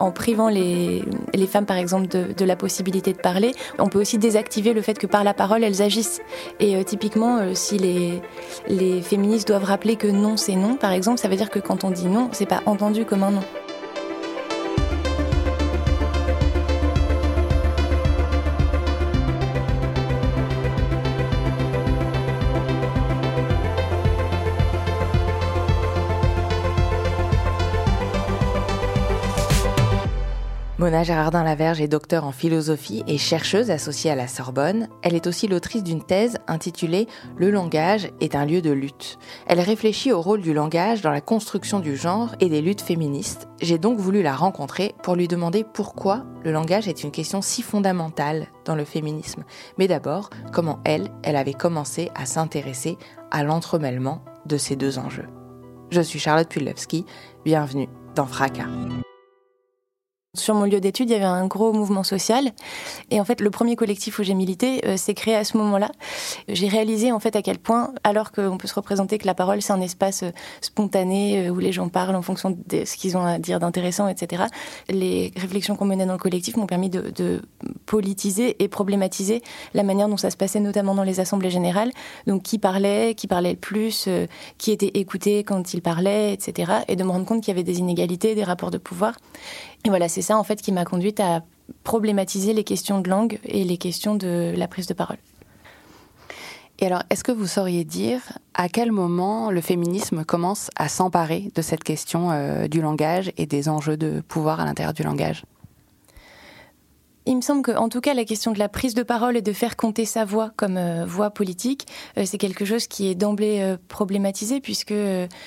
En privant les, les, femmes, par exemple, de, de, la possibilité de parler, on peut aussi désactiver le fait que par la parole, elles agissent. Et euh, typiquement, euh, si les, les féministes doivent rappeler que non, c'est non, par exemple, ça veut dire que quand on dit non, c'est pas entendu comme un non. Mona Gérardin-Laverge est docteur en philosophie et chercheuse associée à la Sorbonne. Elle est aussi l'autrice d'une thèse intitulée Le langage est un lieu de lutte. Elle réfléchit au rôle du langage dans la construction du genre et des luttes féministes. J'ai donc voulu la rencontrer pour lui demander pourquoi le langage est une question si fondamentale dans le féminisme. Mais d'abord, comment elle, elle avait commencé à s'intéresser à l'entremêlement de ces deux enjeux. Je suis Charlotte Pudlewski, bienvenue dans Fracas. Sur mon lieu d'étude, il y avait un gros mouvement social. Et en fait, le premier collectif où j'ai milité euh, s'est créé à ce moment-là. J'ai réalisé en fait à quel point, alors qu'on peut se représenter que la parole, c'est un espace euh, spontané euh, où les gens parlent en fonction de ce qu'ils ont à dire d'intéressant, etc. Les réflexions qu'on menait dans le collectif m'ont permis de, de, politiser et problématiser la manière dont ça se passait, notamment dans les assemblées générales. Donc, qui parlait, qui parlait le plus, qui était écouté quand il parlait, etc. Et de me rendre compte qu'il y avait des inégalités, des rapports de pouvoir. Et voilà, c'est ça en fait qui m'a conduite à problématiser les questions de langue et les questions de la prise de parole. Et alors, est-ce que vous sauriez dire à quel moment le féminisme commence à s'emparer de cette question euh, du langage et des enjeux de pouvoir à l'intérieur du langage? Il me semble qu'en tout cas, la question de la prise de parole et de faire compter sa voix comme euh, voix politique, euh, c'est quelque chose qui est d'emblée euh, problématisé, puisque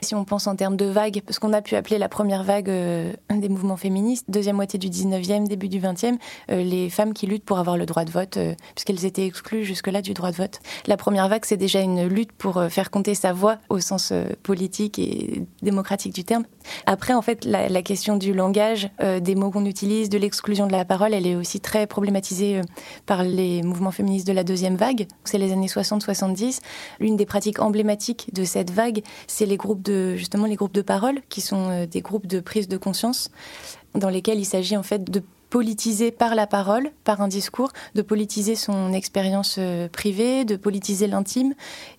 si on pense en termes de vagues, ce qu'on a pu appeler la première vague des mouvements féministes, deuxième moitié du 19e, début du 20e, les femmes qui luttent pour avoir le droit de vote, puisqu'elles étaient exclues jusque-là du droit de vote. La première vague, c'est déjà une lutte pour faire compter sa voix au sens politique et démocratique du terme. Après, en fait, la, la question du langage, des mots qu'on utilise, de l'exclusion de la parole, elle est aussi très problématisée euh, par les mouvements féministes de la deuxième vague. C'est les années 60-70. L'une des pratiques emblématiques de cette vague, c'est les groupes de, justement, les groupes de parole, qui sont euh, des groupes de prise de conscience, dans lesquels il s'agit en fait de politiser par la parole, par un discours, de politiser son expérience euh, privée, de politiser l'intime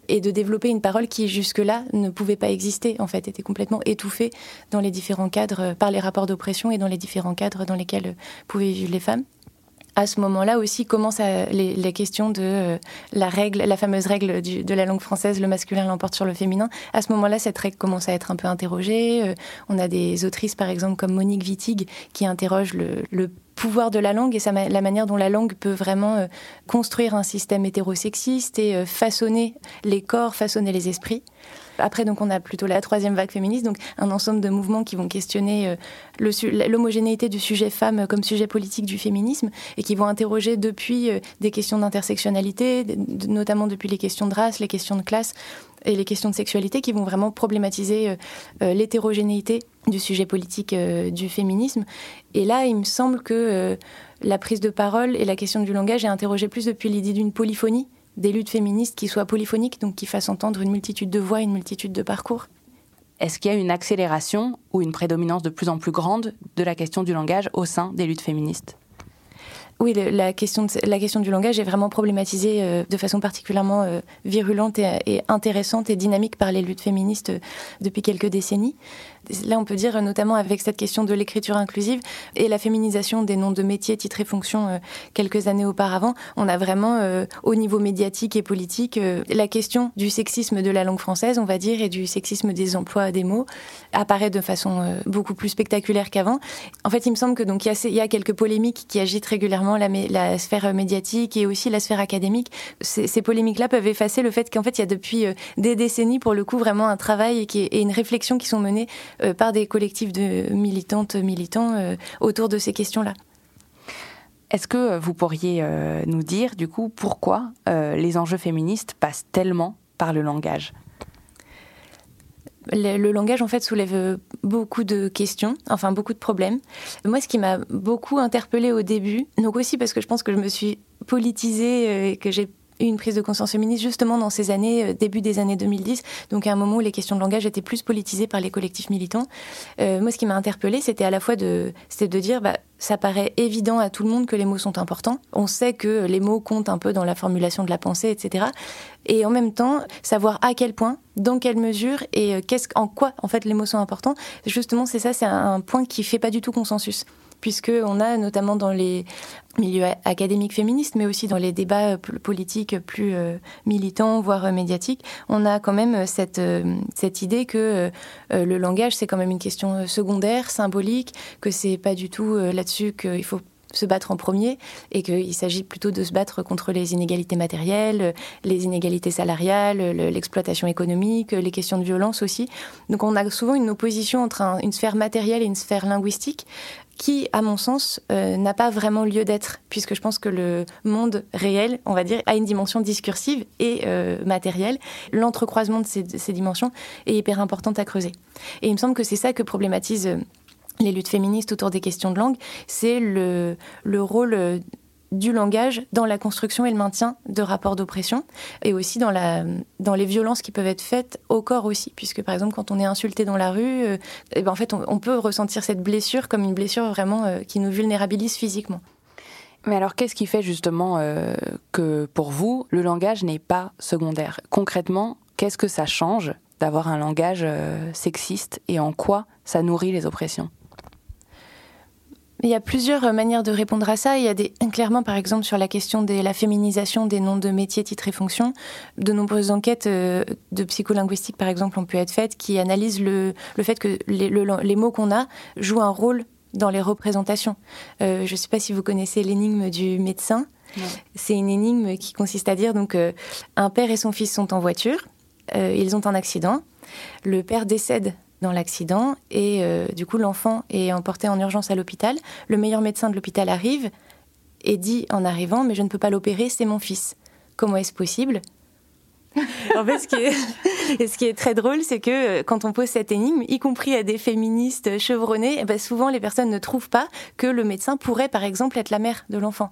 et de développer une parole qui jusque-là ne pouvait pas exister, en fait, était complètement étouffée dans les différents cadres, par les rapports d'oppression et dans les différents cadres dans lesquels pouvaient vivre les femmes à ce moment-là aussi commencent les, questions de euh, la règle, la fameuse règle de la langue française, le masculin l'emporte sur le féminin. À ce moment-là, cette règle commence à être un peu interrogée. Euh, on a des autrices, par exemple, comme Monique Wittig, qui interrogent le, le pouvoir de la langue et la manière dont la langue peut vraiment euh, construire un système hétérosexiste et façonner les corps, façonner les esprits. Après, donc, on a plutôt la troisième vague féministe, donc un ensemble de mouvements qui vont questionner euh, l'homogénéité du sujet femme comme sujet politique du féminisme et qui vont interroger depuis euh, des questions d'intersectionnalité, notamment depuis les questions de race, les questions de classe et les questions de sexualité qui vont vraiment problématiser euh, l'hétérogénéité du sujet politique du féminisme. Et là, il me semble que la prise de parole et la question du langage est interrogée plus depuis l'idée d'une polyphonie des luttes féministes qui soient polyphoniques, donc qui fassent entendre une multitude de voix, une multitude de parcours. Est-ce qu'il y a une accélération ou une prédominance de plus en plus grande de la question du langage au sein des luttes féministes? Oui, la question, la question du langage est vraiment problématisée euh, de façon particulièrement euh, virulente et, intéressante et dynamique par les luttes féministes euh, depuis quelques décennies. Là, on peut dire notamment avec cette question de l'écriture inclusive et la féminisation des noms de métiers, titres et fonctions euh, quelques années auparavant, on a vraiment euh, au niveau médiatique et politique euh, la question du sexisme de la langue française, on va dire, et du sexisme des emplois des mots apparaît de façon beaucoup plus spectaculaire qu'avant. En fait, il me semble que donc il y, a, quelques polémiques qui agitent régulièrement la, sphère médiatique et aussi la sphère académique. Ces, polémiques-là peuvent effacer le fait qu'en fait, il y a depuis des décennies, pour le coup, vraiment un travail et, et une réflexion qui sont menées par des collectifs de militantes, militants autour de ces questions-là. Est-ce que vous pourriez nous dire, du coup, pourquoi les enjeux féministes passent tellement par le langage? Le, langage en fait soulève beaucoup de questions, enfin beaucoup de problèmes. Moi, ce qui m'a beaucoup interpellée au début, donc aussi parce que je pense que je me suis politisée euh, et que j'ai une prise de conscience féministe justement dans ces années, euh, début des années 2010, donc à un moment où les questions de langage étaient plus politisées par les collectifs militants. Euh, moi, ce qui m'a interpellée, c'était à la fois de, c'était de dire, bah, ça paraît évident à tout le monde que les mots sont importants. On sait que les mots comptent un peu dans la formulation de la pensée, etc. Et en même temps, savoir à quel point, dans quelle mesure et euh, qu'est-ce, en quoi en fait les mots sont importants. Justement, c'est ça, c'est un point qui fait pas du tout consensus puisqu'on a notamment dans les milieux académiques féministes, mais aussi dans les débats euh, politiques plus euh, militants, voire euh, médiatiques, on a quand même cette, idée que le langage, c'est quand même une question secondaire, symbolique, que c'est pas du tout là-dessus qu'il faut se battre en premier et qu'il s'agit plutôt de se battre contre les inégalités matérielles, les inégalités salariales, l'exploitation économique, les questions de violence aussi. Donc on a souvent une opposition entre une sphère matérielle et une sphère linguistique qui, à mon sens, euh, n'a pas vraiment lieu d'être, puisque je pense que le monde réel, on va dire, a une dimension discursive et euh, matérielle. L'entrecroisement de ces, dimensions est hyper importante à creuser. Et il me semble que c'est ça que problématise euh, les luttes féministes autour des questions de langue, c'est le, le rôle du langage dans la construction et le maintien de rapports d'oppression et aussi dans, la, dans les violences qui peuvent être faites au corps aussi. Puisque par exemple quand on est insulté dans la rue euh, eh ben en fait on, peut ressentir cette blessure comme une blessure vraiment euh, qui nous vulnérabilise physiquement. Mais alors qu'est-ce qui fait justement que pour vous le langage n'est pas secondaire? Concrètement, qu'est-ce que ça change d'avoir un langage sexiste et en quoi ça nourrit les oppressions? Il y a plusieurs euh, manières de répondre à ça. Il y a des, clairement, par exemple, sur la question de la féminisation des noms de métiers, titres et fonctions. De nombreuses enquêtes euh, de psycholinguistique, par exemple, ont pu être faites qui analysent le, le fait que les, les mots qu'on a jouent un rôle dans les représentations. Euh, je ne sais pas si vous connaissez l'énigme du médecin. C'est une énigme qui consiste à dire donc un père et son fils sont en voiture, ils ont un accident, le père décède dans l'accident et euh, du coup l'enfant est emporté en urgence à l'hôpital. Le meilleur médecin de l'hôpital arrive et dit en arrivant mais je ne peux pas l'opérer, c'est mon fils. Comment est-ce possible? En fait, ce qui, est, très drôle, c'est que euh, quand on pose cette énigme, y compris à des féministes chevronnés, eh ben souvent les personnes ne trouvent pas que le médecin pourrait, par exemple, être la mère de l'enfant.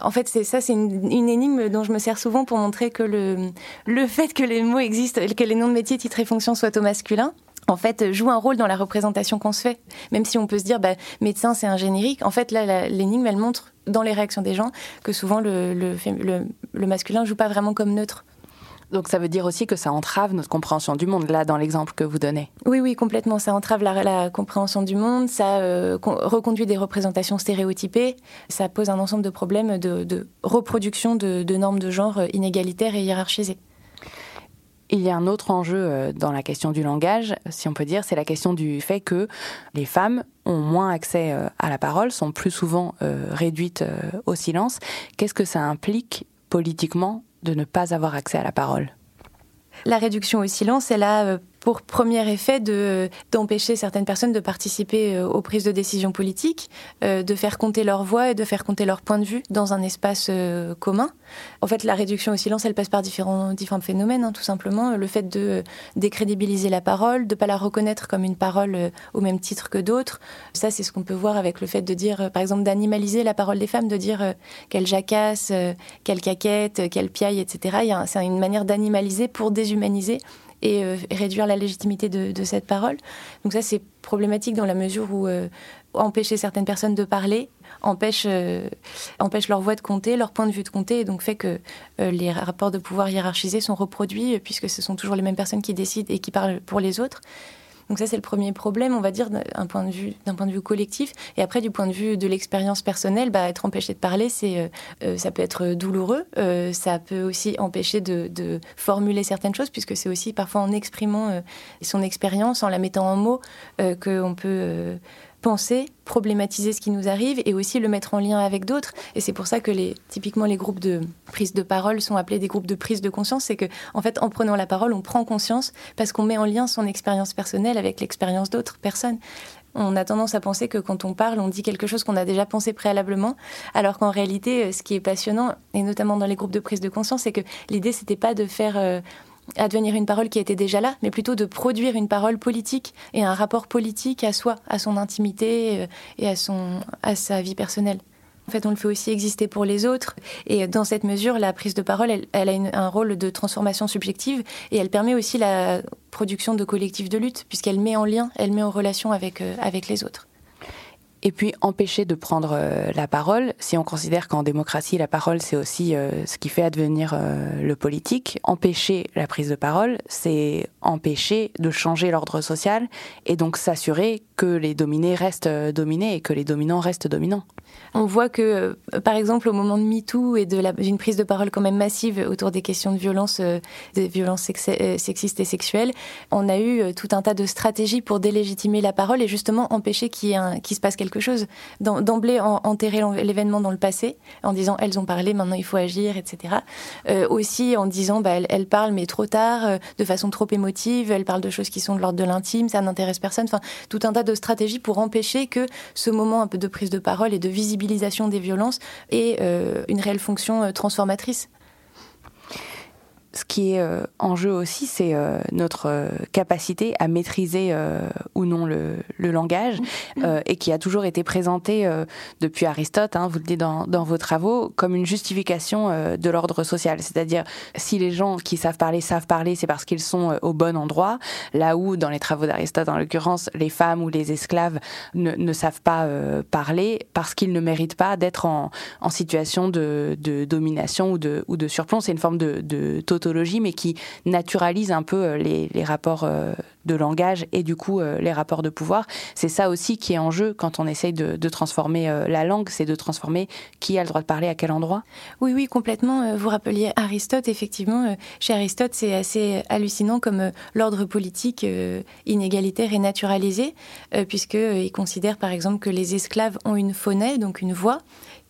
En fait, ça, c'est une, une, énigme dont je me sers souvent pour montrer que le, le fait que les mots existent, que les noms de métiers, titres et fonctions soient au masculin, en fait, joue un rôle dans la représentation qu'on se fait. Même si on peut se dire, bah, médecin, c'est un générique. En fait, là, l'énigme, elle montre dans les réactions des gens que souvent le, le, le, le masculin joue pas vraiment comme neutre. Donc ça veut dire aussi que ça entrave notre compréhension du monde, là, dans l'exemple que vous donnez. Oui, oui, complètement. Ça entrave la, la compréhension du monde, ça euh, reconduit des représentations stéréotypées, ça pose un ensemble de problèmes de, de reproduction de, de normes de genre inégalitaires et hiérarchisées. Il y a un autre enjeu euh, dans la question du langage, si on peut dire, c'est la question du fait que les femmes ont moins accès euh, à la parole, sont plus souvent euh, réduites au silence. Qu'est-ce que ça implique politiquement de ne pas avoir accès à la parole? La réduction au silence, elle a pour premier effet de d'empêcher certaines personnes de participer euh, aux prises de décision politiques, euh, de faire compter leur voix et de faire compter leur point de vue dans un espace euh, commun. En fait, la réduction au silence, elle passe par différents, différents phénomènes, hein, tout simplement. Le fait de décrédibiliser la parole, de ne pas la reconnaître comme une parole au même titre que d'autres. Ça, c'est ce qu'on peut voir avec le fait de dire, par exemple, d'animaliser la parole des femmes, de dire qu'elles jacassent, qu'elles caquettent, qu'elles piaillent, etc. C'est une manière d'animaliser pour déshumaniser et euh, réduire la légitimité de, cette parole. Donc ça, c'est problématique dans la mesure où euh, empêcher certaines personnes de parler empêche, euh, empêche leur voix de compter, leur point de vue de compter, et donc fait que les rapports de pouvoir hiérarchisés sont reproduits, puisque ce sont toujours les mêmes personnes qui décident et qui parlent pour les autres. Donc ça, c'est le premier problème, on va dire, d'un point de vue, d'un point de vue collectif. Et après, du point de vue de l'expérience personnelle, bah, être empêché de parler, c'est, euh, euh, ça peut être douloureux. Euh, ça peut aussi empêcher de, de, formuler certaines choses, puisque c'est aussi parfois en exprimant son expérience, en la mettant en mots, qu'on peut penser, problématiser ce qui nous arrive et aussi le mettre en lien avec d'autres. Et c'est pour ça que les, typiquement les groupes de prise de parole sont appelés des groupes de prise de conscience. C'est que, en fait, en prenant la parole, on prend conscience parce qu'on met en lien son expérience personnelle avec l'expérience d'autres personnes. On a tendance à penser que quand on parle, on dit quelque chose qu'on a déjà pensé préalablement, alors qu'en réalité, euh, ce qui est passionnant, et notamment dans les groupes de prise de conscience, c'est que l'idée, c'était pas de faire euh, advenir une parole qui était déjà là, mais plutôt de produire une parole politique et un rapport politique à soi, à son intimité euh, et à, son, à sa vie personnelle. En fait, on le fait aussi exister pour les autres. Et dans cette mesure, la prise de parole, elle, a un rôle de transformation subjective et elle permet aussi la production de collectifs de lutte, puisqu'elle met en lien, elle met en relation avec, euh, avec les autres. Et puis empêcher de prendre euh, la parole, si on considère qu'en démocratie, la parole, c'est aussi euh, ce qui fait advenir euh, le politique, empêcher la prise de parole, c'est empêcher de changer l'ordre social et donc s'assurer que les dominés restent dominés et que les dominants restent dominants. On voit que, par exemple, au moment de MeToo et d'une prise de parole quand même massive autour des questions de violence, des violences sexistes et sexuelles, on a eu tout un tas de stratégies pour délégitimer la parole et justement empêcher qu'il se passe quelque chose. D'emblée, enterrer l'événement dans le passé, en disant elles ont parlé, maintenant il faut agir, etc. Euh, aussi en disant bah, elles, parlent, mais trop tard, euh, de façon trop émotive, elles parlent de choses qui sont de l'ordre de l'intime, ça n'intéresse personne. Enfin, tout un tas de stratégies pour empêcher que ce moment un peu de prise de parole et de visibilisation des violences ait euh, une réelle fonction transformatrice ce qui est euh, en jeu aussi, c'est euh, notre euh, capacité à maîtriser ou non le, langage, et qui a toujours été présenté depuis Aristote, hein, vous le dites dans, dans, vos travaux, comme une justification de l'ordre social. C'est-à-dire, si les gens qui savent parler savent parler, c'est parce qu'ils sont au bon endroit, là où, dans les travaux d'Aristote, en l'occurrence, les femmes ou les esclaves ne, ne savent pas parler parce qu'ils ne méritent pas d'être en, en, situation de, de, domination ou de, ou de surplomb. C'est une forme de, de mais qui naturalise un peu euh, les, rapports euh, de langage et du coup euh, les rapports de pouvoir. C'est ça aussi qui est en jeu quand on essaye de, transformer la langue, c'est de transformer qui a le droit de parler à quel endroit. Oui, oui, complètement. Vous rappeliez Aristote, effectivement. Chez Aristote, c'est assez hallucinant comme l'ordre politique inégalitaire et naturalisé, puisqu'il considère par exemple que les esclaves ont une phonèse, donc une voix,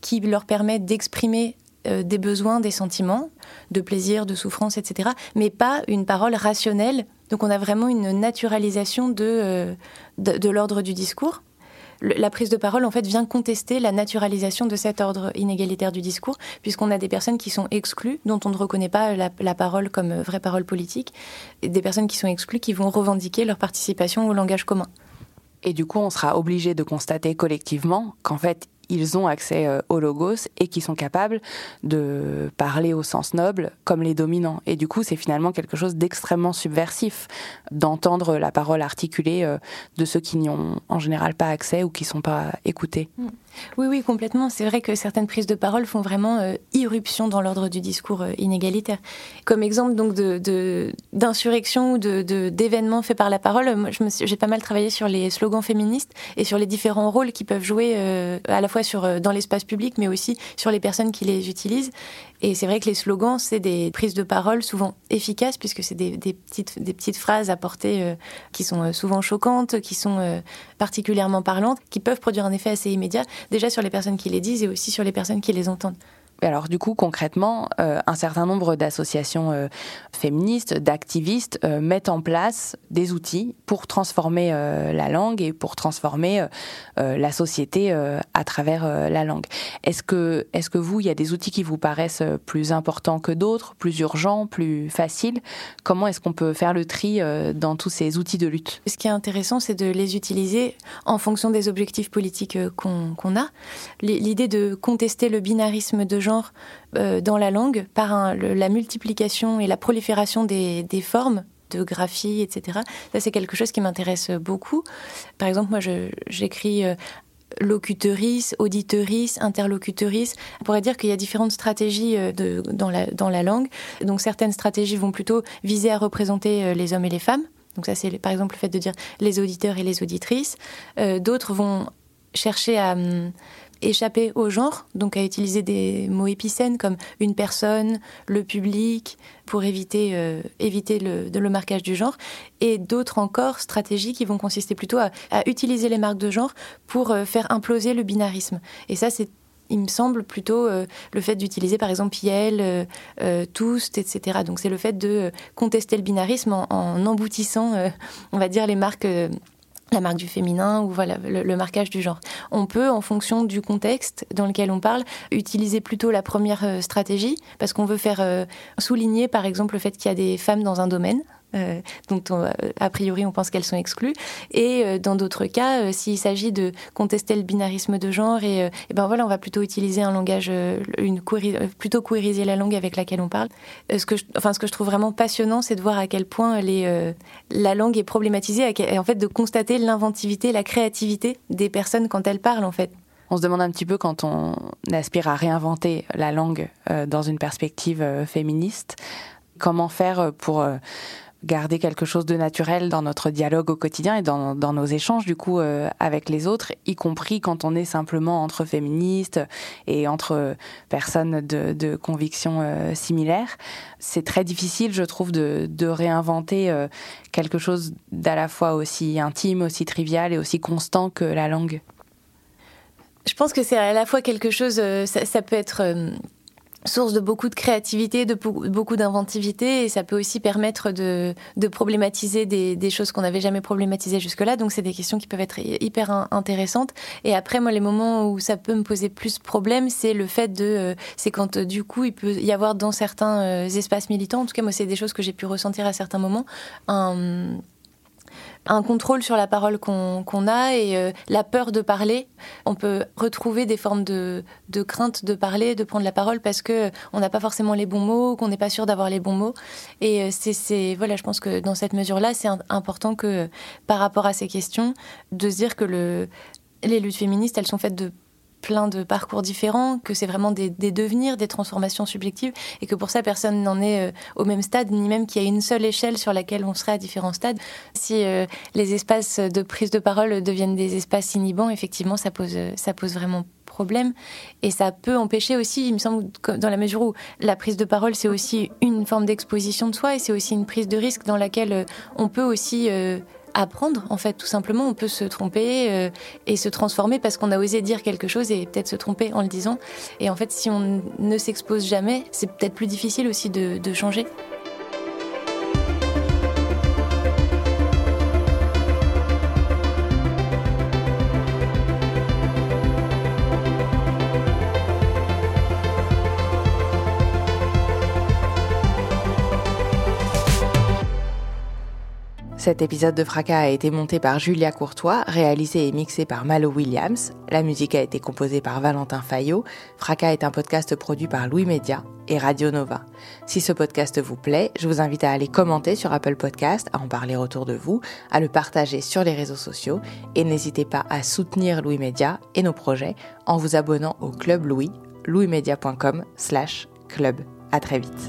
qui leur permet d'exprimer euh, des besoins, des sentiments, de plaisir, de souffrance, etc., mais pas une parole rationnelle. Donc on a vraiment une naturalisation de, euh, de, l'ordre du discours. la prise de parole, en fait, vient contester la naturalisation de cet ordre inégalitaire du discours, puisqu'on a des personnes qui sont exclues, dont on ne reconnaît pas la, la, parole comme vraie parole politique, et des personnes qui sont exclues qui vont revendiquer leur participation au langage commun. Et du coup, on sera obligé de constater collectivement qu'en fait, ils ont accès euh, au logos et qui sont capables de parler au sens noble comme les dominants. Et du coup, c'est finalement quelque chose d'extrêmement subversif d'entendre la parole articulée euh, de ceux qui n'y ont en général pas accès ou qui ne sont pas écoutés. Mm. Oui, oui, complètement. C'est vrai que certaines prises de parole font vraiment euh, irruption dans l'ordre du discours inégalitaire. Comme exemple donc de d'insurrection ou de d'événements faits par la parole, moi, j'ai pas mal travaillé sur les slogans féministes et sur les différents rôles qu'ils peuvent jouer à la fois sur, euh, dans l'espace public, mais aussi sur les personnes qui les utilisent. Et c'est vrai que les slogans, c'est des prises de parole souvent efficaces, puisque c'est des, petites, des petites phrases apportées euh, qui sont euh, souvent choquantes, qui sont particulièrement parlantes, qui peuvent produire un effet assez immédiat, déjà sur les personnes qui les disent et aussi sur les personnes qui les entendent alors du coup, concrètement, euh, un certain nombre d'associations euh, féministes, d'activistes euh, mettent en place des outils pour transformer la langue et pour transformer la société à travers la langue. Est-ce que, est-ce que vous, il y a des outils qui vous paraissent plus importants que d'autres, plus urgents, plus faciles? Comment est-ce qu'on peut faire le tri dans tous ces outils de lutte? Ce qui est intéressant, c'est de les utiliser en fonction des objectifs politiques qu'on a. L'idée de contester le binarisme de euh, dans la langue par la multiplication et la prolifération des, formes de graphie, etc. Ça, c'est quelque chose qui m'intéresse beaucoup. Par exemple, moi, j'écris euh, locuteurice, auditeurice, interlocuteurice. On pourrait dire qu'il y a différentes stratégies euh, dans, la, langue. Donc certaines stratégies vont plutôt viser à représenter les hommes et les femmes. Donc ça, c'est par exemple le fait de dire les auditeurs et les auditrices. D'autres vont chercher à, hum, échapper au genre, donc à utiliser des mots épicènes comme une personne, le public, pour éviter, euh, éviter le, le, marquage du genre, et d'autres encore stratégies qui vont consister plutôt à, utiliser les marques de genre pour euh, faire imploser le binarisme. Et ça, c'est il me semble plutôt euh, le fait d'utiliser par exemple Yel, tous, etc. Donc c'est le fait de contester le binarisme en, en on va dire, les marques la marque du féminin ou voilà le, marquage du genre. On peut, en fonction du contexte dans lequel on parle, utiliser plutôt la première euh, stratégie parce qu'on veut faire euh, souligner, par exemple, le fait qu'il y a des femmes dans un domaine euh, dont euh, a priori on pense qu'elles sont exclues. Et euh, dans d'autres cas, s'il s'agit de contester le binarisme de genre, et, ben voilà, on va plutôt utiliser un langage, une plutôt queeriser la langue avec laquelle on parle. ce que, je, enfin, ce que je trouve vraiment passionnant, c'est de voir à quel point la langue est problématisée, et en fait de constater l'inventivité, la créativité des personnes quand elles parlent en fait. On se demande un petit peu quand on aspire à réinventer la langue dans une perspective féministe, comment faire pour garder quelque chose de naturel dans notre dialogue au quotidien et dans, nos échanges du coup euh, avec les autres, y compris quand on est simplement entre féministes et entre personnes de, convictions euh, similaires. C'est très difficile, je trouve, de, réinventer euh, quelque chose d'à la fois aussi intime, aussi trivial et aussi constant que la langue. Je pense que c'est à la fois quelque chose, ça peut être source de beaucoup de créativité, de beaucoup d'inventivité, et ça peut aussi permettre de, problématiser des, choses qu'on n'avait jamais problématisées jusque-là. Donc c'est des questions qui peuvent être hyper intéressantes. Et après, moi, les moments où ça peut me poser plus problème, c'est le fait de, euh, c'est quand euh, du coup il peut y avoir dans certains euh, espaces militants, en tout cas moi c'est des choses que j'ai pu ressentir à certains moments, un un contrôle sur la parole qu'on a et euh, la peur de parler. On peut retrouver des formes de, crainte de parler, de prendre la parole parce que on n'a pas forcément les bons mots, qu'on n'est pas sûr d'avoir les bons mots. Et euh, c'est voilà, je pense que dans cette mesure-là, c'est important que par rapport à ces questions, de se dire que le, les luttes féministes, elles sont faites de plein de parcours différents, que c'est vraiment des, devenirs, des transformations subjectives, et que pour ça, personne n'en est euh, au même stade, ni même qu'il y a une seule échelle sur laquelle on serait à différents stades. Si euh, les espaces de prise de parole deviennent des espaces inhibants, effectivement, ça pose, ça pose vraiment problème. Et ça peut empêcher aussi, il me semble, dans la mesure où la prise de parole, c'est aussi une forme d'exposition de soi, et c'est aussi une prise de risque dans laquelle euh, on peut aussi apprendre, en fait, tout simplement. On peut se tromper euh, et se transformer parce qu'on a osé dire quelque chose et peut-être se tromper en le disant. Et en fait, si on ne s'expose jamais, c'est peut-être plus difficile aussi de changer. Cet épisode de Fracas a été monté par Julia Courtois, réalisé et mixé par Malo Williams. La musique a été composée par Valentin Fayot. Fracas est un podcast produit par Louis Média et Radio Nova. Si ce podcast vous plaît, je vous invite à aller commenter sur Apple Podcast, à en parler autour de vous, à le partager sur les réseaux sociaux et n'hésitez pas à soutenir Louis Média et nos projets en vous abonnant au Club Louis, louismedia.com slash club. À très vite.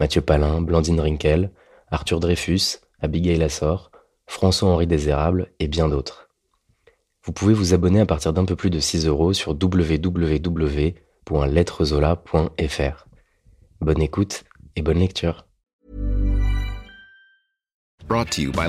Mathieu Palin, Blandine Rinkel, Arthur Dreyfus, Abigail Assor, François-Henri Désérable et bien d'autres. Vous pouvez vous abonner à partir d'un peu plus de 6 euros sur www.lettrezola.fr. Bonne écoute et bonne lecture. Brought to you by.